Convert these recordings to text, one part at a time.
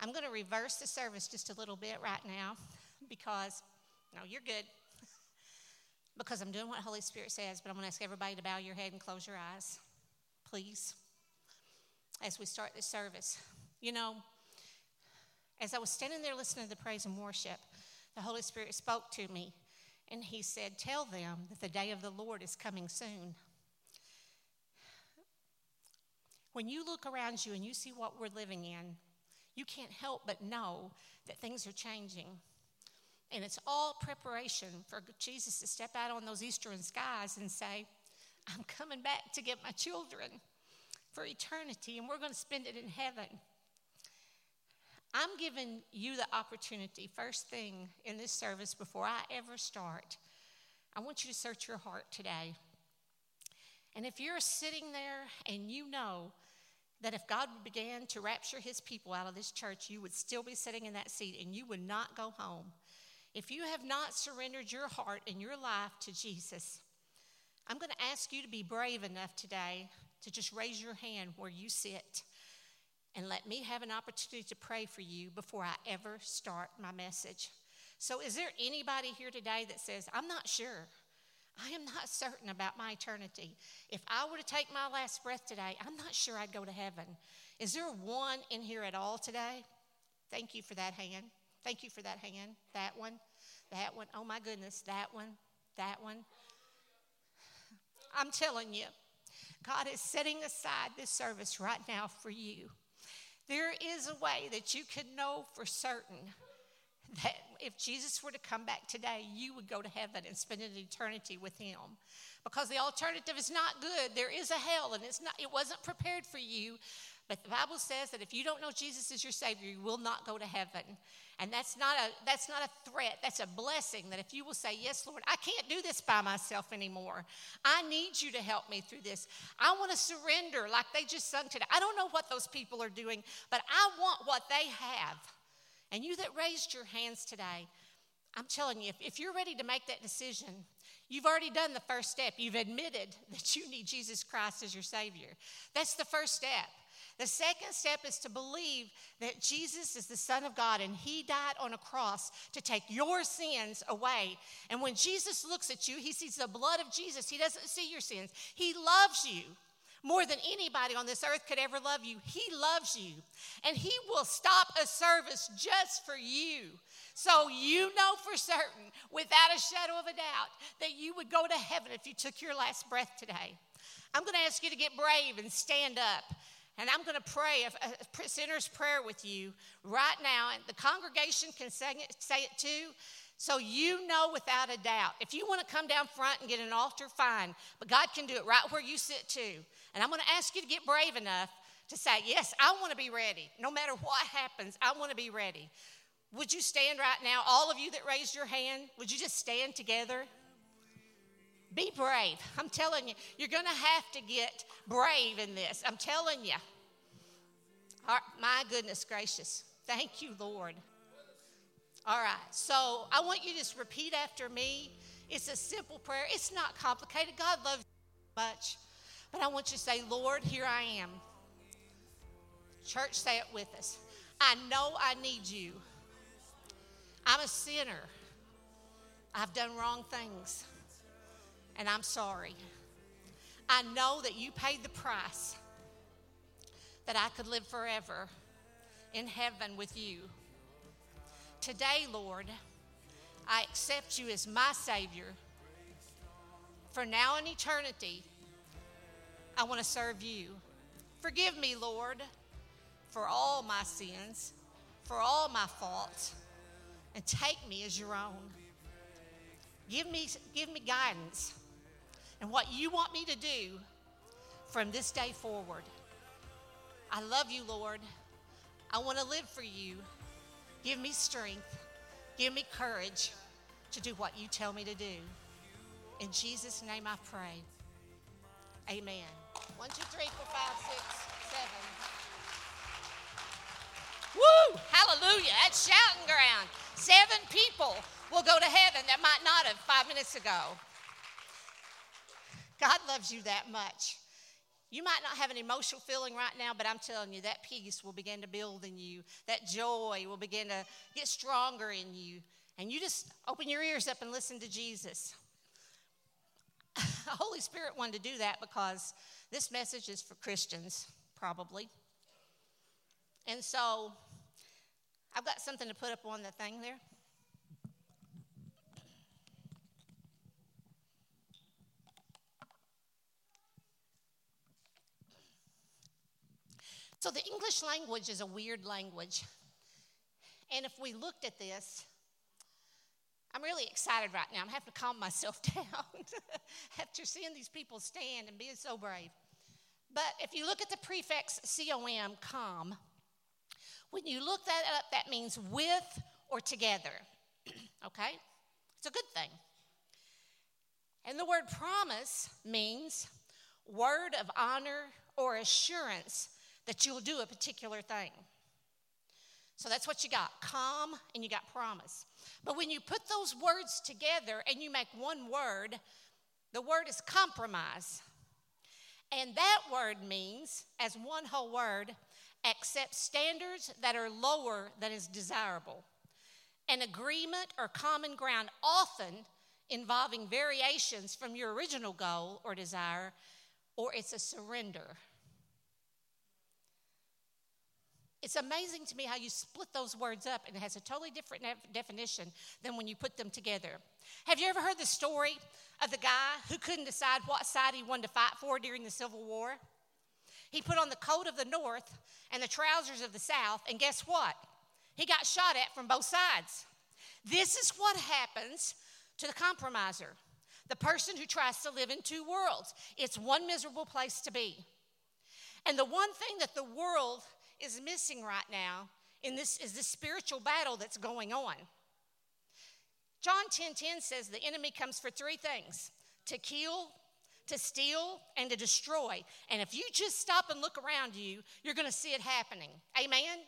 I'm going to reverse the service just a little bit right now because, no, you're good. because I'm doing what Holy Spirit says, but I'm going to ask everybody to bow your head and close your eyes, please, as we start this service. You know, as I was standing there listening to the praise and worship, the Holy Spirit spoke to me and He said, Tell them that the day of the Lord is coming soon. When you look around you and you see what we're living in, you can't help but know that things are changing. And it's all preparation for Jesus to step out on those eastern skies and say, I'm coming back to get my children for eternity, and we're going to spend it in heaven. I'm giving you the opportunity, first thing in this service, before I ever start, I want you to search your heart today. And if you're sitting there and you know that if God began to rapture his people out of this church, you would still be sitting in that seat and you would not go home. If you have not surrendered your heart and your life to Jesus, I'm going to ask you to be brave enough today to just raise your hand where you sit and let me have an opportunity to pray for you before I ever start my message. So, is there anybody here today that says, I'm not sure? I am not certain about my eternity. If I were to take my last breath today, I'm not sure I'd go to heaven. Is there one in here at all today? Thank you for that hand. Thank you for that hand. That one, that one. Oh my goodness, that one, that one. I'm telling you, God is setting aside this service right now for you. There is a way that you can know for certain that if Jesus were to come back today, you would go to heaven and spend an eternity with him. Because the alternative is not good. There is a hell and it's not it wasn't prepared for you. But the Bible says that if you don't know Jesus as your Savior, you will not go to heaven. And that's not a that's not a threat. That's a blessing that if you will say, Yes, Lord, I can't do this by myself anymore. I need you to help me through this. I want to surrender like they just sung today. I don't know what those people are doing, but I want what they have. And you that raised your hands today, I'm telling you, if, if you're ready to make that decision, you've already done the first step. You've admitted that you need Jesus Christ as your Savior. That's the first step. The second step is to believe that Jesus is the Son of God and He died on a cross to take your sins away. And when Jesus looks at you, He sees the blood of Jesus. He doesn't see your sins, He loves you more than anybody on this earth could ever love you. He loves you, and He will stop a service just for you. So you know for certain, without a shadow of a doubt, that you would go to heaven if you took your last breath today. I'm going to ask you to get brave and stand up. And I'm going to pray a, sinner's prayer with you right now. And the congregation can say it, say it too. So you know without a doubt. If you want to come down front and get an altar, fine. But God can do it right where you sit too. And I'm going to ask you to get brave enough to say, Yes, I want to be ready. No matter what happens, I want to be ready. Would you stand right now? All of you that raised your hand, would you just stand together? Be brave. I'm telling you, you're going to have to get brave in this. I'm telling you. My goodness gracious. Thank you, Lord. All right. So I want you to just repeat after me. It's a simple prayer, it's not complicated. God loves you much. But I want you to say, Lord, here I am. Church, say it with us. I know I need you. I'm a sinner. I've done wrong things, and I'm sorry. I know that you paid the price that I could live forever in heaven with you. Today, Lord, I accept you as my Savior. For now and eternity, I want to serve you. Forgive me, Lord, for all my sins, for all my faults, and take me as your own. Give me, give me guidance and what you want me to do from this day forward. I love you, Lord. I want to live for you. Give me strength. Give me courage to do what you tell me to do. In Jesus' name I pray. Amen. One, two, three, four, five, six, seven. Woo! Hallelujah. That's shouting ground. Seven people will go to heaven that might not have five minutes ago. God loves you that much. You might not have an emotional feeling right now, but I'm telling you, that peace will begin to build in you. That joy will begin to get stronger in you. And you just open your ears up and listen to Jesus. the Holy Spirit wanted to do that because this message is for Christians, probably. And so I've got something to put up on the thing there. So, the English language is a weird language. And if we looked at this, I'm really excited right now. I'm having to calm myself down after seeing these people stand and being so brave. But if you look at the prefix com, com, when you look that up, that means with or together. okay? It's a good thing. And the word promise means word of honor or assurance that you'll do a particular thing. So that's what you got calm and you got promise. But when you put those words together and you make one word, the word is compromise. And that word means, as one whole word, accept standards that are lower than is desirable. An agreement or common ground, often involving variations from your original goal or desire, or it's a surrender. It's amazing to me how you split those words up and it has a totally different definition than when you put them together. Have you ever heard the story of the guy who couldn't decide what side he wanted to fight for during the Civil War? He put on the coat of the North and the trousers of the South, and guess what? He got shot at from both sides. This is what happens to the compromiser, the person who tries to live in two worlds. It's one miserable place to be. And the one thing that the world is missing right now in this is the spiritual battle that's going on. John 10:10 10, 10 says the enemy comes for three things: to kill, to steal, and to destroy. And if you just stop and look around you, you're going to see it happening. Amen.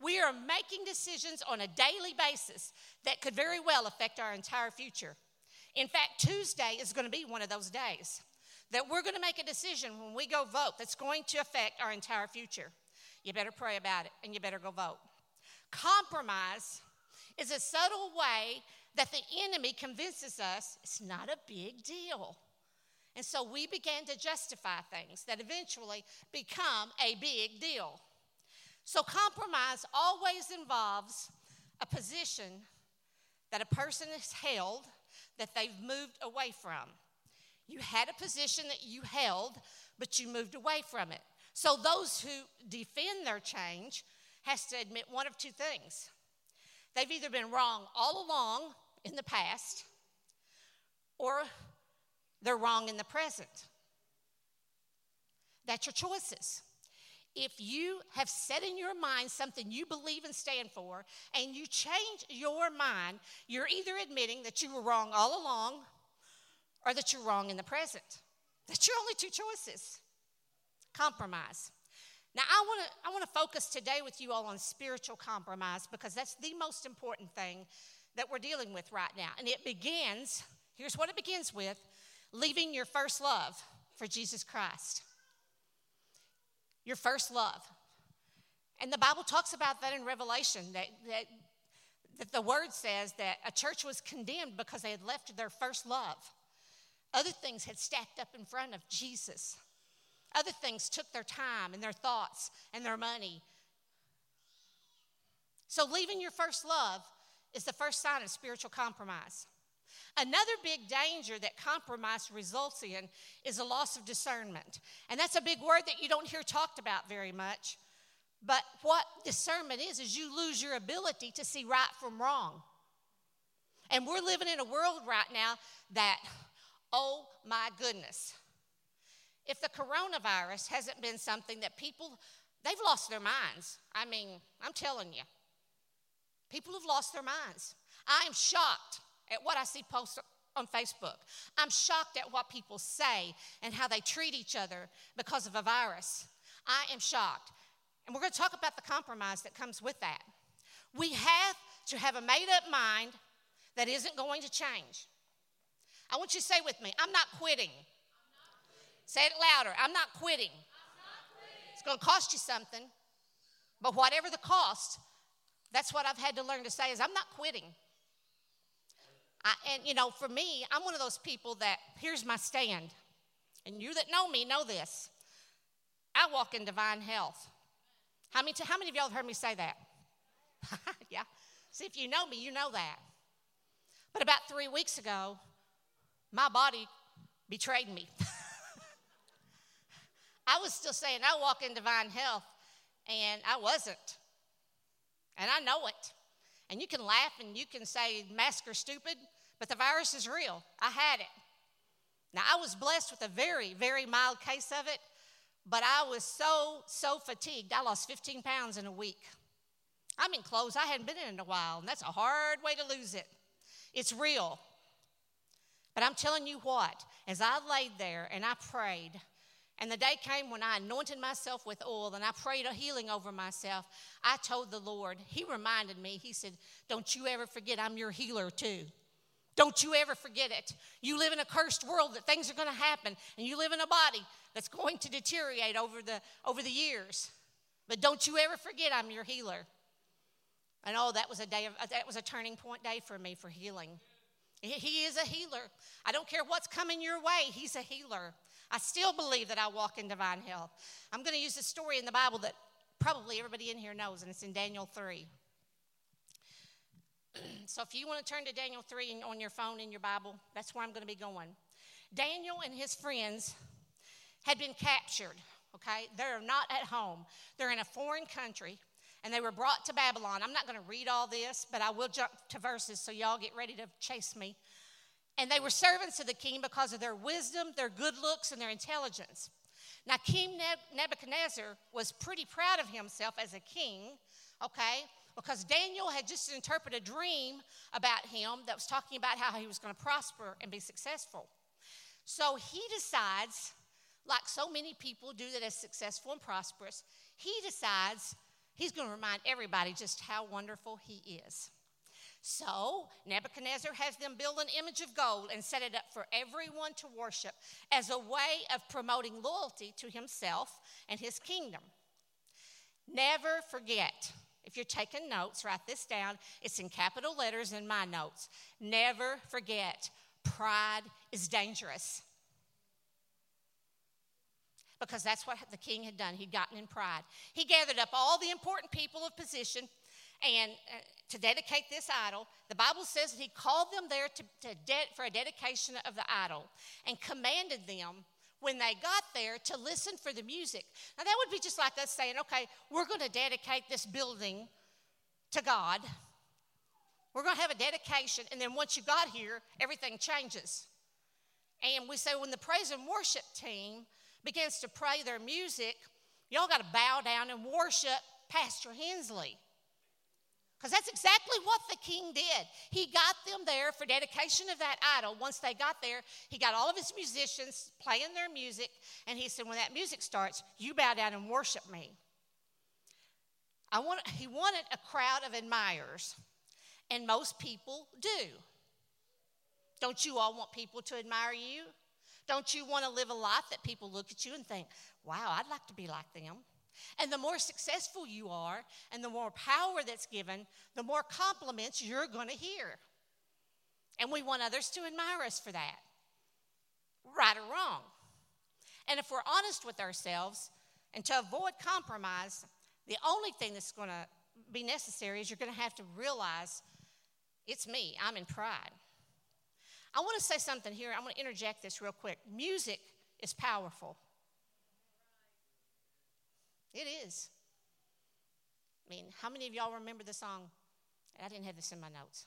We are making decisions on a daily basis that could very well affect our entire future. In fact, Tuesday is going to be one of those days that we're going to make a decision when we go vote that's going to affect our entire future you better pray about it and you better go vote. Compromise is a subtle way that the enemy convinces us it's not a big deal. And so we began to justify things that eventually become a big deal. So compromise always involves a position that a person has held that they've moved away from. You had a position that you held, but you moved away from it. So those who defend their change has to admit one of two things. They've either been wrong all along in the past or they're wrong in the present. That's your choices. If you have set in your mind something you believe and stand for, and you change your mind, you're either admitting that you were wrong all along or that you're wrong in the present. That's your only two choices compromise. Now, I want to I want to focus today with you all on spiritual compromise because that's the most important thing that we're dealing with right now. And it begins, here's what it begins with, leaving your first love for Jesus Christ. Your first love. And the Bible talks about that in Revelation that, that, that the word says that a church was condemned because they had left their first love. Other things had stacked up in front of Jesus. Other things took their time and their thoughts and their money. So, leaving your first love is the first sign of spiritual compromise. Another big danger that compromise results in is a loss of discernment. And that's a big word that you don't hear talked about very much. But what discernment is, is you lose your ability to see right from wrong. And we're living in a world right now that, oh my goodness, if the coronavirus hasn't been something that people, they've lost their minds. I mean, I'm telling you, people have lost their minds. I am shocked at what I see posted on Facebook. I'm shocked at what people say and how they treat each other because of a virus. I am shocked. And we're going to talk about the compromise that comes with that. We have to have a made up mind that isn't going to change. I want you to say with me, I'm not quitting. Say it louder. I'm not quitting. I'm not quitting. It's going to cost you something. But whatever the cost, that's what I've had to learn to say is I'm not quitting. I, and you know, for me, I'm one of those people that here's my stand. And you that know me know this. I walk in divine health. How many, how many of y'all have heard me say that? yeah. See, if you know me, you know that. But about three weeks ago, my body betrayed me. I was still saying I walk in divine health, and I wasn't. And I know it. And you can laugh and you can say masks are stupid, but the virus is real. I had it. Now, I was blessed with a very, very mild case of it, but I was so, so fatigued. I lost 15 pounds in a week. I'm in clothes I hadn't been in in a while, and that's a hard way to lose it. It's real. But I'm telling you what, as I laid there and I prayed, and the day came when I anointed myself with oil and I prayed a healing over myself. I told the Lord, He reminded me, He said, Don't you ever forget I'm your healer too. Don't you ever forget it. You live in a cursed world that things are going to happen, and you live in a body that's going to deteriorate over the, over the years. But don't you ever forget I'm your healer. And oh, that was a day of, uh, that was a turning point day for me for healing. He is a healer. I don't care what's coming your way, He's a healer. I still believe that I walk in divine health. I'm going to use a story in the Bible that probably everybody in here knows, and it's in Daniel 3. so if you want to turn to Daniel 3 on your phone in your Bible, that's where I'm going to be going. Daniel and his friends had been captured, okay? They're not at home, they're in a foreign country. And they were brought to Babylon. I'm not going to read all this, but I will jump to verses so y'all get ready to chase me. And they were servants of the king because of their wisdom, their good looks, and their intelligence. Now, King Nebuchadnezzar was pretty proud of himself as a king, okay? Because Daniel had just interpreted a dream about him that was talking about how he was going to prosper and be successful. So he decides, like so many people do that is successful and prosperous, he decides he's going to remind everybody just how wonderful he is. So Nebuchadnezzar has them build an image of gold and set it up for everyone to worship as a way of promoting loyalty to himself and his kingdom. Never forget. If you're taking notes, write this down. It's in capital letters in my notes. Never forget, pride is dangerous. Because that's what the king had done. He'd gotten in pride. He gathered up all the important people of position and uh, to dedicate this idol, the Bible says that he called them there to, to de- for a dedication of the idol and commanded them when they got there to listen for the music. Now, that would be just like us saying, okay, we're going to dedicate this building to God. We're going to have a dedication, and then once you got here, everything changes. And we say, when the praise and worship team begins to play their music, y'all got to bow down and worship Pastor Hensley. Because that's exactly what the king did. He got them there for dedication of that idol. Once they got there, he got all of his musicians playing their music, and he said, When that music starts, you bow down and worship me. I want, he wanted a crowd of admirers, and most people do. Don't you all want people to admire you? Don't you want to live a life that people look at you and think, wow, I'd like to be like them? And the more successful you are and the more power that's given, the more compliments you're going to hear. And we want others to admire us for that, right or wrong. And if we're honest with ourselves and to avoid compromise, the only thing that's going to be necessary is you're going to have to realize it's me, I'm in pride. I want to say something here. I want to interject this real quick. Music is powerful. It is. I mean, how many of y'all remember the song? I didn't have this in my notes.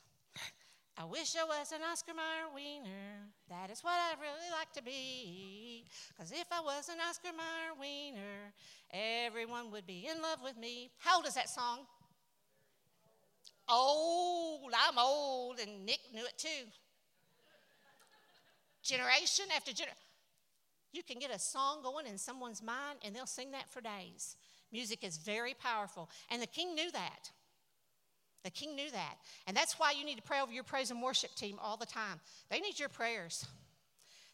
I wish I was an Oscar Mayer wiener. That is what I'd really like to be. Because if I was an Oscar Mayer wiener, everyone would be in love with me. How old is that song? Old. I'm old, and Nick knew it too. Generation after generation. You can get a song going in someone's mind and they'll sing that for days. Music is very powerful. And the king knew that. The king knew that. And that's why you need to pray over your praise and worship team all the time. They need your prayers.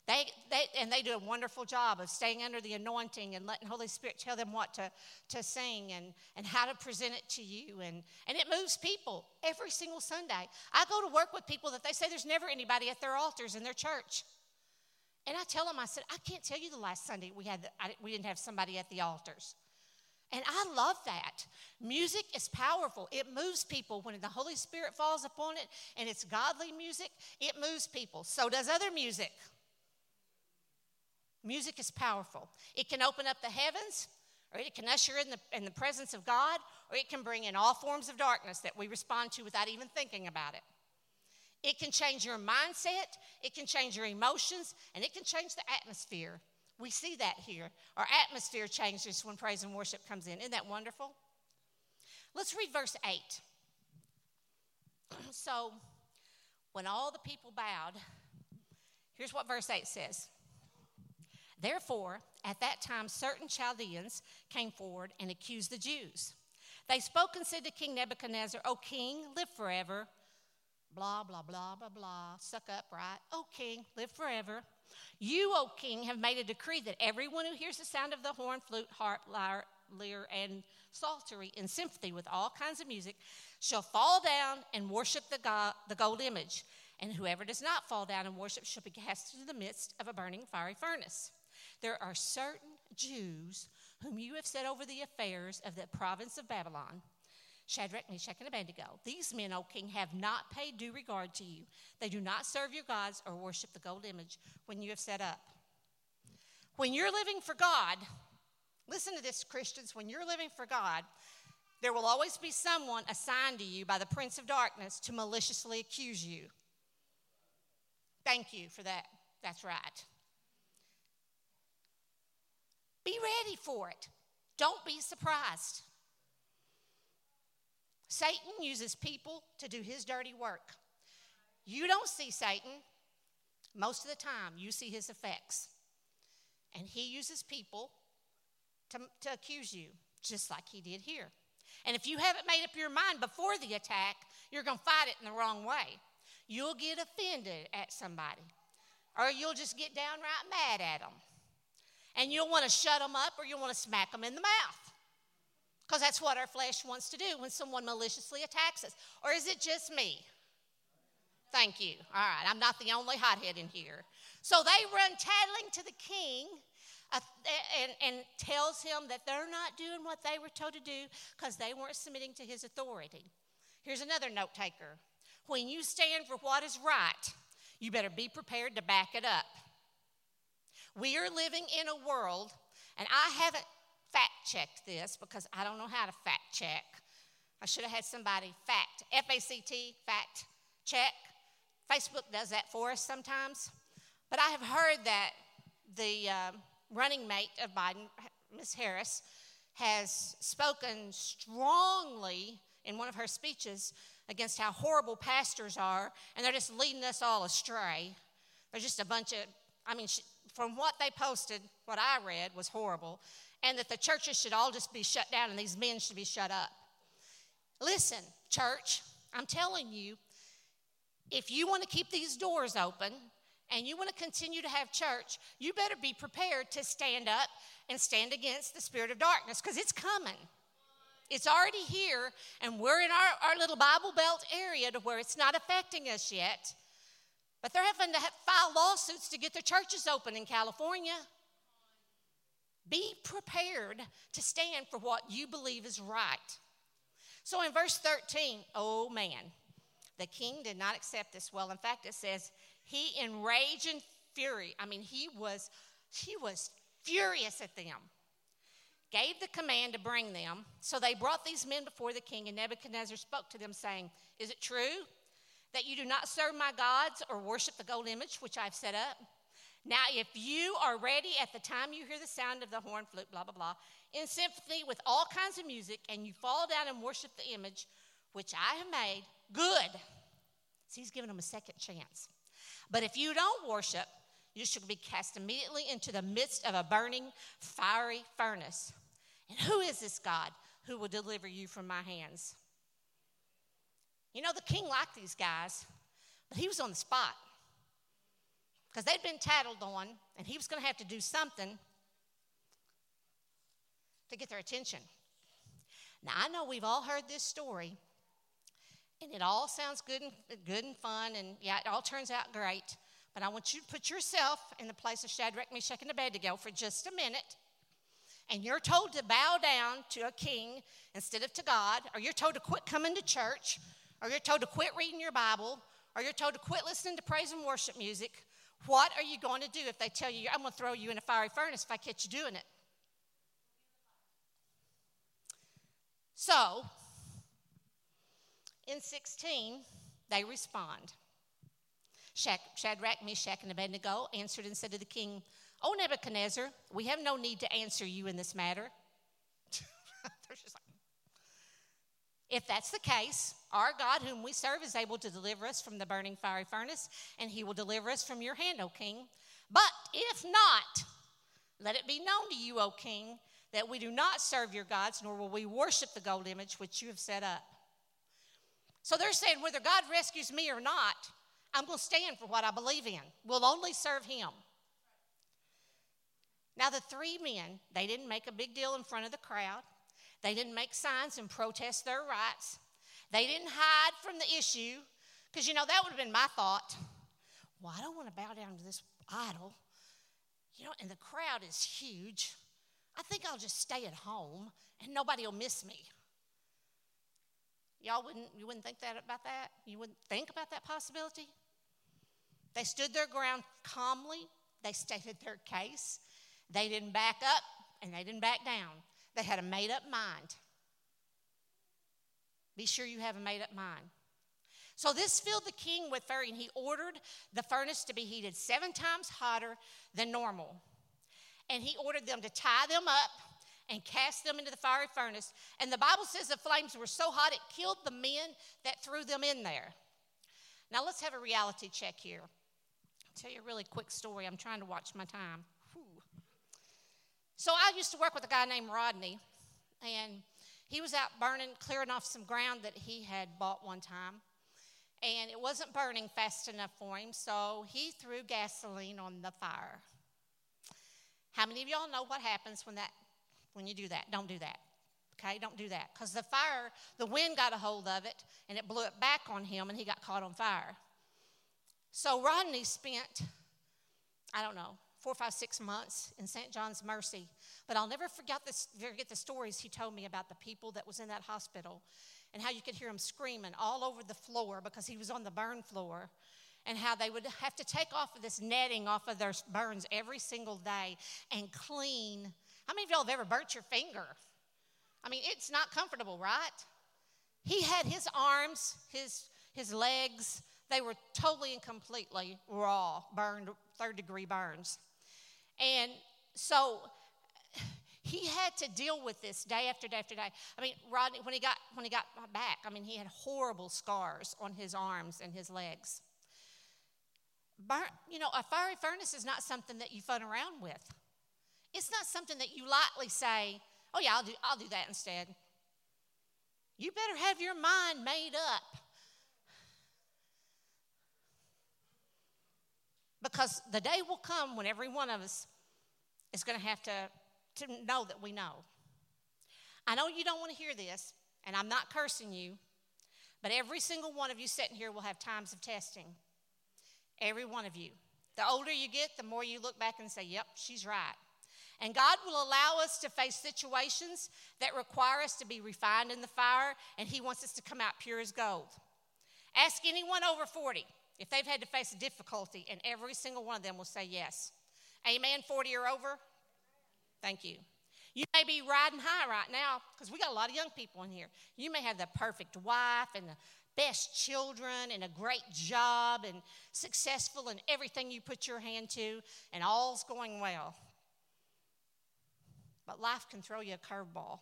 They, they, and they do a wonderful job of staying under the anointing and letting Holy Spirit tell them what to, to sing and, and how to present it to you. And, and it moves people every single Sunday. I go to work with people that they say there's never anybody at their altars in their church. And I tell them, I said, I can't tell you the last Sunday we, had the, I, we didn't have somebody at the altars. And I love that. Music is powerful. It moves people. When the Holy Spirit falls upon it and it's godly music, it moves people. So does other music. Music is powerful. It can open up the heavens, or it can usher in the, in the presence of God, or it can bring in all forms of darkness that we respond to without even thinking about it. It can change your mindset, it can change your emotions, and it can change the atmosphere. We see that here. Our atmosphere changes when praise and worship comes in. Isn't that wonderful? Let's read verse 8. so, when all the people bowed, here's what verse 8 says Therefore, at that time, certain Chaldeans came forward and accused the Jews. They spoke and said to King Nebuchadnezzar, O king, live forever. Blah, blah, blah, blah, blah. Suck up, right? O king, live forever. You, O king, have made a decree that everyone who hears the sound of the horn, flute, harp, lyre, lyre, and psaltery in sympathy with all kinds of music shall fall down and worship the, God, the gold image. And whoever does not fall down and worship shall be cast into the midst of a burning fiery furnace. There are certain Jews whom you have set over the affairs of the province of Babylon. Shadrach, Meshach, and Abednego. These men, O king, have not paid due regard to you. They do not serve your gods or worship the gold image when you have set up. When you're living for God, listen to this, Christians, when you're living for God, there will always be someone assigned to you by the prince of darkness to maliciously accuse you. Thank you for that. That's right. Be ready for it. Don't be surprised. Satan uses people to do his dirty work. You don't see Satan. Most of the time, you see his effects. And he uses people to, to accuse you, just like he did here. And if you haven't made up your mind before the attack, you're going to fight it in the wrong way. You'll get offended at somebody, or you'll just get downright mad at them and you'll want to shut them up or you'll want to smack them in the mouth. Because that's what our flesh wants to do when someone maliciously attacks us. Or is it just me? Thank you. All right, I'm not the only hothead in here. So they run tattling to the king uh, and, and tells him that they're not doing what they were told to do because they weren't submitting to his authority. Here's another note taker. When you stand for what is right, you better be prepared to back it up. We are living in a world, and I haven't fact checked this because I don't know how to fact check. I should have had somebody fact, F A C T, fact check. Facebook does that for us sometimes. But I have heard that the uh, running mate of Biden, Ms. Harris, has spoken strongly in one of her speeches against how horrible pastors are, and they're just leading us all astray. They're just a bunch of, I mean, she, from what they posted, what I read was horrible, and that the churches should all just be shut down and these men should be shut up. Listen, church, I'm telling you, if you want to keep these doors open and you want to continue to have church, you better be prepared to stand up and stand against the spirit of darkness because it's coming. It's already here, and we're in our, our little Bible Belt area to where it's not affecting us yet. But they're having to file lawsuits to get their churches open in California. Be prepared to stand for what you believe is right. So in verse 13, oh man, the king did not accept this well. In fact, it says he in rage and fury, I mean, he was he was furious at them. Gave the command to bring them. So they brought these men before the king, and Nebuchadnezzar spoke to them, saying, Is it true that you do not serve my gods or worship the gold image which I've set up? Now, if you are ready at the time you hear the sound of the horn, flute, blah, blah, blah, in sympathy with all kinds of music, and you fall down and worship the image which I have made, good. So he's giving them a second chance. But if you don't worship, you shall be cast immediately into the midst of a burning, fiery furnace. And who is this God who will deliver you from my hands? You know, the king liked these guys, but he was on the spot. Because they'd been tattled on, and he was going to have to do something to get their attention. Now, I know we've all heard this story, and it all sounds good and, good and fun, and yeah, it all turns out great. But I want you to put yourself in the place of Shadrach, Meshach, and Abednego for just a minute. And you're told to bow down to a king instead of to God, or you're told to quit coming to church, or you're told to quit reading your Bible, or you're told to quit listening to praise and worship music. What are you going to do if they tell you, I'm going to throw you in a fiery furnace if I catch you doing it? So, in 16, they respond. Shadrach, Meshach, and Abednego answered and said to the king, O Nebuchadnezzar, we have no need to answer you in this matter. If that's the case, our God, whom we serve, is able to deliver us from the burning fiery furnace, and he will deliver us from your hand, O king. But if not, let it be known to you, O king, that we do not serve your gods, nor will we worship the gold image which you have set up. So they're saying, whether God rescues me or not, I'm going to stand for what I believe in. We'll only serve Him. Now, the three men, they didn't make a big deal in front of the crowd. They didn't make signs and protest their rights. They didn't hide from the issue, because, you know, that would have been my thought. Well, I don't want to bow down to this idol. You know, and the crowd is huge. I think I'll just stay at home and nobody will miss me. Y'all wouldn't, you wouldn't think that about that? You wouldn't think about that possibility? They stood their ground calmly. They stated their case. They didn't back up and they didn't back down. They had a made up mind. Be sure you have a made up mind. So this filled the king with fury, and he ordered the furnace to be heated seven times hotter than normal. And he ordered them to tie them up and cast them into the fiery furnace. And the Bible says the flames were so hot it killed the men that threw them in there. Now let's have a reality check here. I'll tell you a really quick story. I'm trying to watch my time. So I used to work with a guy named Rodney, and he was out burning, clearing off some ground that he had bought one time. And it wasn't burning fast enough for him, so he threw gasoline on the fire. How many of y'all know what happens when that when you do that. Don't do that. Okay, don't do that. Because the fire, the wind got a hold of it and it blew it back on him and he got caught on fire. So Rodney spent, I don't know, four, five, six months in St. John's Mercy. But I'll never forget, forget the stories he told me about the people that was in that hospital and how you could hear him screaming all over the floor because he was on the burn floor and how they would have to take off of this netting off of their burns every single day and clean how many of y'all have ever burnt your finger? I mean, it's not comfortable, right? He had his arms, his, his legs, they were totally and completely raw, burned, third degree burns. And so he had to deal with this day after day after day. I mean, Rodney, when he got when he got back, I mean, he had horrible scars on his arms and his legs. You know, a fiery furnace is not something that you fun around with. It's not something that you lightly say, oh, yeah, I'll do, I'll do that instead. You better have your mind made up. Because the day will come when every one of us is going to have to, to know that we know. I know you don't want to hear this, and I'm not cursing you, but every single one of you sitting here will have times of testing. Every one of you. The older you get, the more you look back and say, yep, she's right. And God will allow us to face situations that require us to be refined in the fire, and He wants us to come out pure as gold. Ask anyone over 40 if they've had to face a difficulty, and every single one of them will say yes. Amen, 40 or over? Thank you. You may be riding high right now because we got a lot of young people in here. You may have the perfect wife and the best children and a great job and successful in everything you put your hand to, and all's going well. But life can throw you a curveball.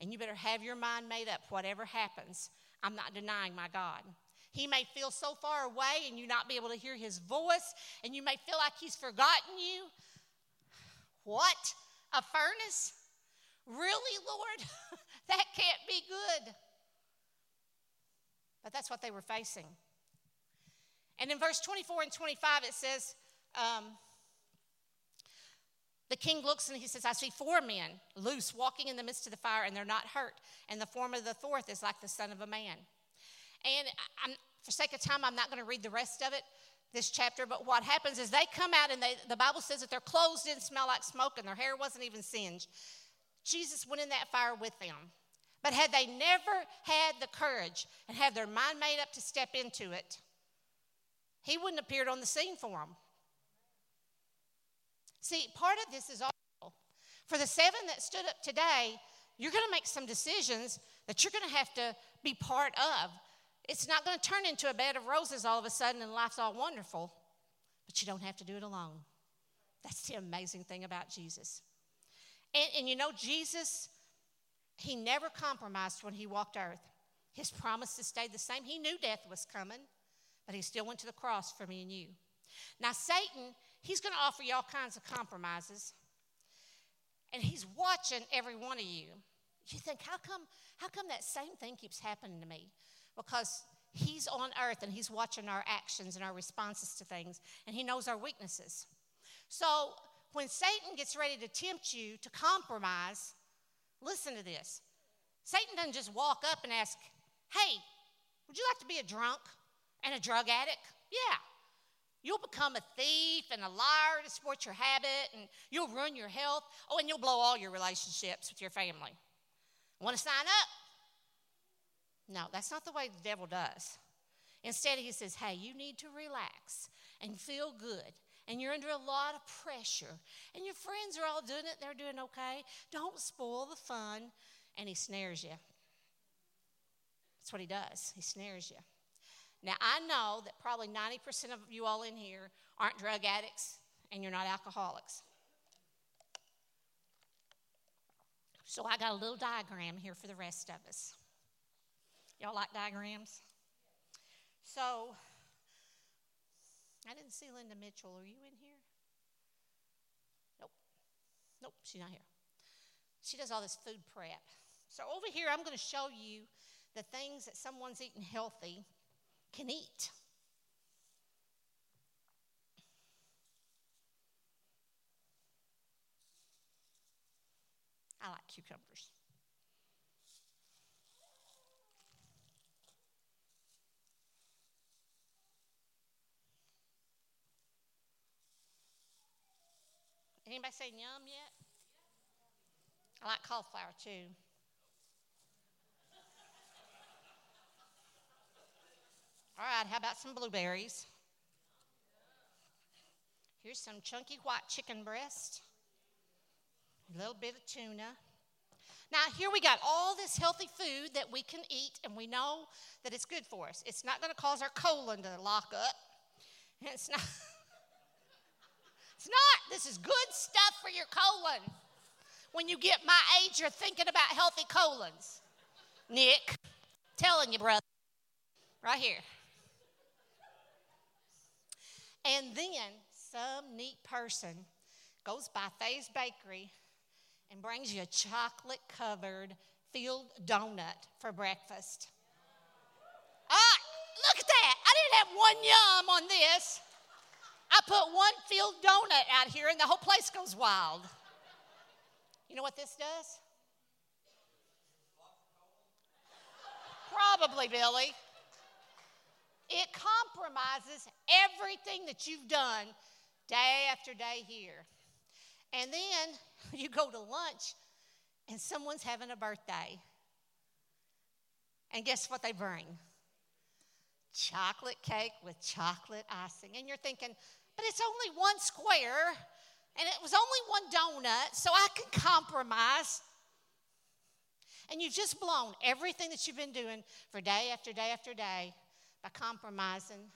And you better have your mind made up, whatever happens. I'm not denying my God. He may feel so far away and you not be able to hear his voice, and you may feel like he's forgotten you. What? A furnace? Really, Lord? that can't be good. But that's what they were facing. And in verse 24 and 25, it says, um, the king looks and he says, I see four men loose walking in the midst of the fire, and they're not hurt. And the form of the fourth is like the son of a man. And I'm, for sake of time, I'm not going to read the rest of it, this chapter, but what happens is they come out and they, the Bible says that their clothes didn't smell like smoke and their hair wasn't even singed. Jesus went in that fire with them. But had they never had the courage and had their mind made up to step into it, he wouldn't have appeared on the scene for them. See, part of this is all for the seven that stood up today, you're going to make some decisions that you're going to have to be part of. It's not going to turn into a bed of roses all of a sudden and life's all wonderful, but you don't have to do it alone. That's the amazing thing about Jesus. And, and you know, Jesus, he never compromised when he walked earth. His promises stayed the same. He knew death was coming, but he still went to the cross for me and you. Now, Satan, he's going to offer you all kinds of compromises, and he's watching every one of you. You think, how come, how come that same thing keeps happening to me? Because he's on earth and he's watching our actions and our responses to things, and he knows our weaknesses. So when Satan gets ready to tempt you to compromise, listen to this. Satan doesn't just walk up and ask, Hey, would you like to be a drunk and a drug addict? Yeah. You'll become a thief and a liar to support your habit, and you'll ruin your health. Oh, and you'll blow all your relationships with your family. Want to sign up? No, that's not the way the devil does. Instead, he says, Hey, you need to relax and feel good and you're under a lot of pressure, and your friends are all doing it, they're doing okay. Don't spoil the fun. And he snares you. That's what he does, he snares you. Now, I know that probably 90% of you all in here aren't drug addicts and you're not alcoholics. So, I got a little diagram here for the rest of us. Y'all like diagrams? So, I didn't see Linda Mitchell. Are you in here? Nope. Nope, she's not here. She does all this food prep. So over here, I'm going to show you the things that someone's eating healthy can eat. I like cucumbers. Anybody say yum yet? I like cauliflower too. All right, how about some blueberries? Here's some chunky white chicken breast, a little bit of tuna. Now, here we got all this healthy food that we can eat, and we know that it's good for us. It's not going to cause our colon to lock up. It's not. It's not. This is good stuff for your colon. When you get my age, you're thinking about healthy colons. Nick, telling you, brother. Right here. And then some neat person goes by Faye's Bakery and brings you a chocolate covered filled donut for breakfast. Ah, look at that. I didn't have one yum on this. I put one field donut out here and the whole place goes wild. You know what this does? Probably, Billy. It compromises everything that you've done day after day here. And then you go to lunch and someone's having a birthday. And guess what they bring? chocolate cake with chocolate icing. And you're thinking, but it's only one square and it was only one donut, so I can compromise. And you've just blown everything that you've been doing for day after day after day by compromising.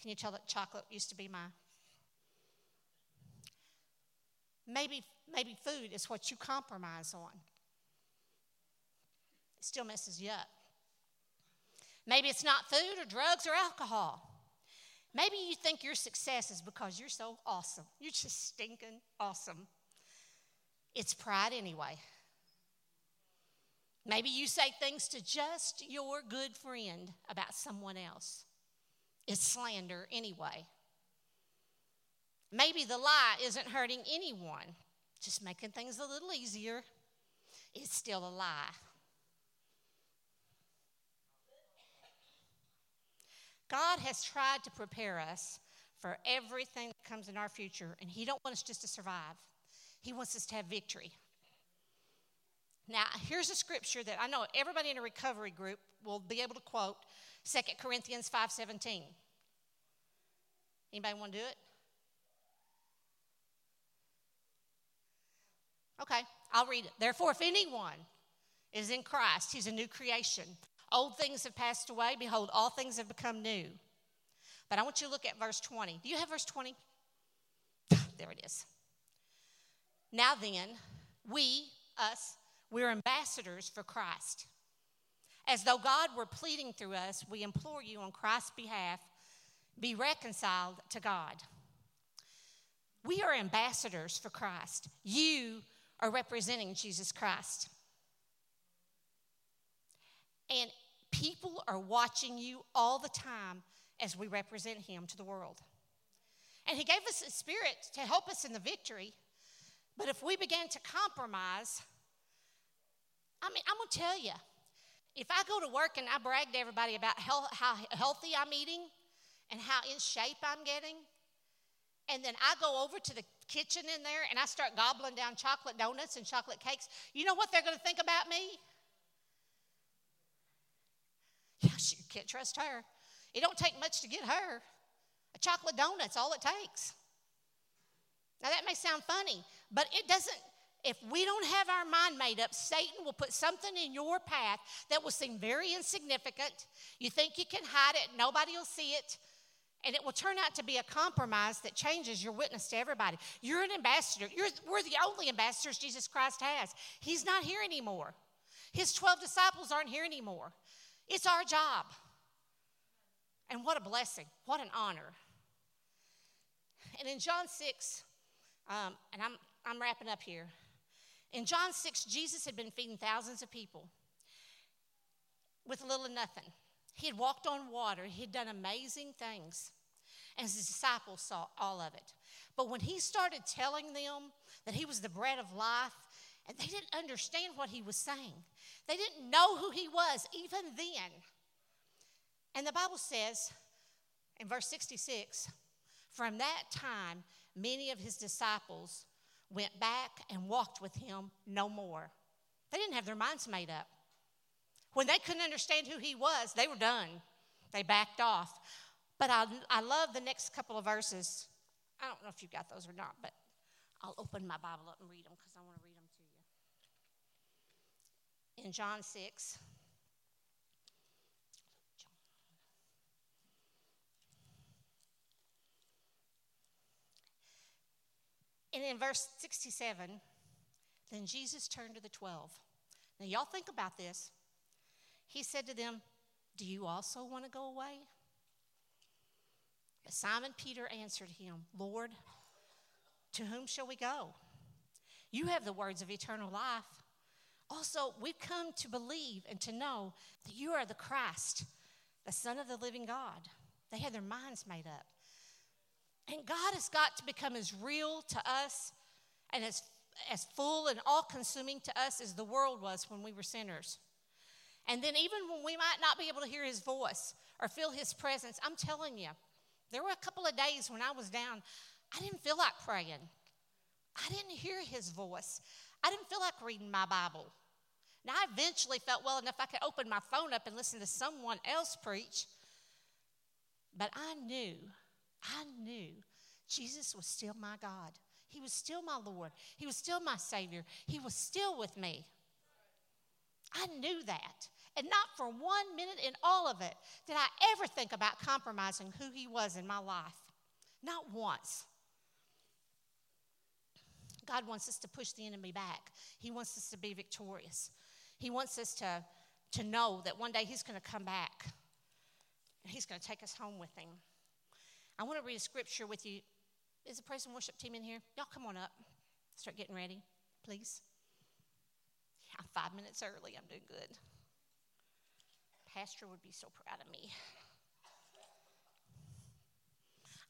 Can you tell that chocolate used to be my maybe maybe food is what you compromise on. It still messes you up. Maybe it's not food or drugs or alcohol. Maybe you think your success is because you're so awesome. You're just stinking awesome. It's pride anyway. Maybe you say things to just your good friend about someone else. It's slander anyway. Maybe the lie isn't hurting anyone, just making things a little easier. It's still a lie. God has tried to prepare us for everything that comes in our future, and He don't want us just to survive. He wants us to have victory. Now, here's a scripture that I know everybody in a recovery group will be able to quote 2 Corinthians 5:17. Anybody want to do it? Okay, I'll read it. Therefore, if anyone is in Christ, he's a new creation. Old things have passed away. Behold, all things have become new. But I want you to look at verse 20. Do you have verse 20? there it is. Now then, we, us, we're ambassadors for Christ. As though God were pleading through us, we implore you on Christ's behalf be reconciled to God. We are ambassadors for Christ. You are representing Jesus Christ. And people are watching you all the time as we represent Him to the world. And He gave us a spirit to help us in the victory. But if we begin to compromise, I mean, I'm going to tell you, if I go to work and I brag to everybody about how, how healthy I'm eating and how in shape I'm getting, and then I go over to the kitchen in there and I start gobbling down chocolate donuts and chocolate cakes, you know what they're going to think about me? Yeah, you can't trust her. It don't take much to get her. A chocolate donut's all it takes. Now that may sound funny, but it doesn't if we don't have our mind made up, Satan will put something in your path that will seem very insignificant. You think you can hide it, nobody will see it, and it will turn out to be a compromise that changes your witness to everybody. You're an ambassador. You're, we're the only ambassadors Jesus Christ has. He's not here anymore. His 12 disciples aren't here anymore. It's our job. And what a blessing, what an honor. And in John 6, um, and I'm, I'm wrapping up here. In John 6, Jesus had been feeding thousands of people with little or nothing. He had walked on water, he had done amazing things, and his disciples saw all of it. But when he started telling them that he was the bread of life, and they didn't understand what he was saying, they didn't know who he was even then. And the Bible says in verse 66 from that time, many of his disciples went back and walked with him no more. They didn't have their minds made up. When they couldn't understand who he was, they were done. They backed off. But I, I love the next couple of verses. I don't know if you got those or not, but I'll open my Bible up and read them because I want to read. In John 6, And in verse 67, then Jesus turned to the 12. Now, y'all think about this. He said to them, Do you also want to go away? But Simon Peter answered him, Lord, to whom shall we go? You have the words of eternal life. Also, we've come to believe and to know that you are the Christ, the Son of the living God. They had their minds made up. And God has got to become as real to us and as, as full and all consuming to us as the world was when we were sinners. And then, even when we might not be able to hear his voice or feel his presence, I'm telling you, there were a couple of days when I was down, I didn't feel like praying. I didn't hear his voice. I didn't feel like reading my Bible. Now, I eventually felt well enough I could open my phone up and listen to someone else preach. But I knew I knew Jesus was still my God. He was still my Lord. He was still my Savior. He was still with me. I knew that. And not for one minute in all of it did I ever think about compromising who He was in my life. Not once. God wants us to push the enemy back, He wants us to be victorious. He wants us to, to know that one day He's going to come back and He's going to take us home with Him. I want to read a scripture with you. Is the praise and worship team in here? Y'all come on up. Start getting ready, please. I'm five minutes early. I'm doing good. Pastor would be so proud of me.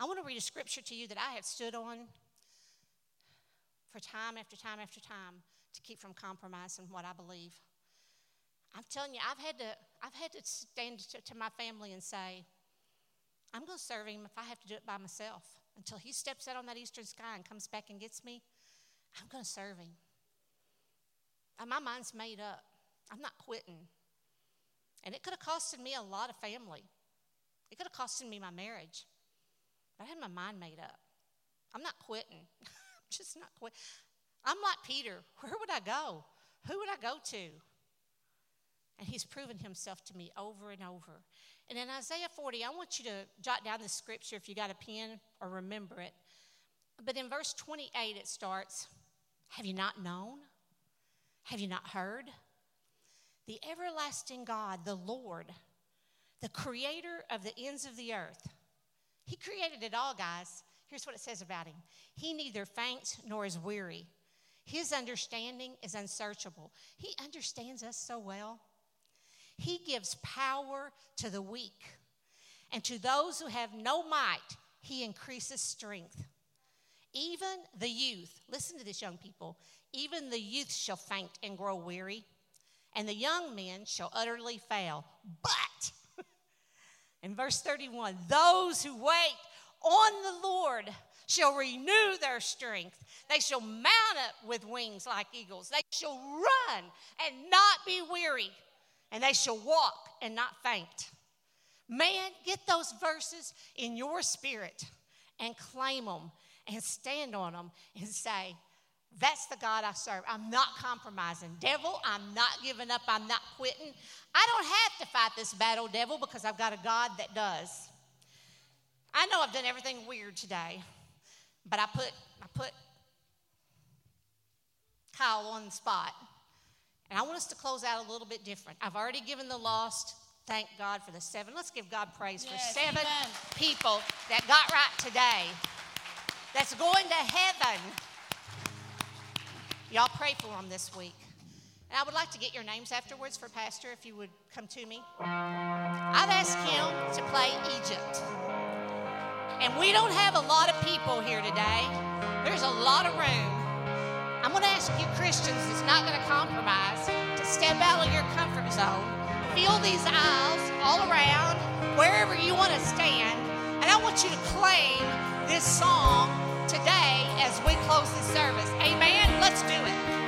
I want to read a scripture to you that I have stood on for time after time after time to keep from compromising what I believe. I'm telling you, I've had to, I've had to stand to, to my family and say, I'm going to serve him if I have to do it by myself. Until he steps out on that eastern sky and comes back and gets me, I'm going to serve him. And my mind's made up. I'm not quitting. And it could have costed me a lot of family. It could have costed me my marriage. But I had my mind made up. I'm not quitting. Just not quitting. I'm like Peter. Where would I go? Who would I go to? And he's proven himself to me over and over. And in Isaiah 40, I want you to jot down the scripture if you got a pen or remember it. But in verse 28, it starts Have you not known? Have you not heard? The everlasting God, the Lord, the creator of the ends of the earth. He created it all, guys. Here's what it says about him He neither faints nor is weary. His understanding is unsearchable. He understands us so well. He gives power to the weak, and to those who have no might, He increases strength. Even the youth, listen to this, young people, even the youth shall faint and grow weary, and the young men shall utterly fail. But, in verse 31, those who wait on the Lord shall renew their strength. They shall mount up with wings like eagles. They shall run and not be weary and they shall walk and not faint. Man, get those verses in your spirit and claim them and stand on them and say, that's the God I serve. I'm not compromising. Devil, I'm not giving up. I'm not quitting. I don't have to fight this battle, devil, because I've got a God that does. I know I've done everything weird today, but I put I put Kyle on the spot. And I want us to close out a little bit different. I've already given the lost. Thank God for the seven. Let's give God praise yes, for seven amen. people that got right today, that's going to heaven. Y'all pray for them this week. And I would like to get your names afterwards for Pastor if you would come to me. I've asked him to play Egypt. And we don't have a lot of people here today, there's a lot of room. I'm going to ask you, Christians, that's not going to compromise, to step out of your comfort zone, feel these aisles all around, wherever you want to stand, and I want you to claim this song today as we close this service. Amen? Let's do it.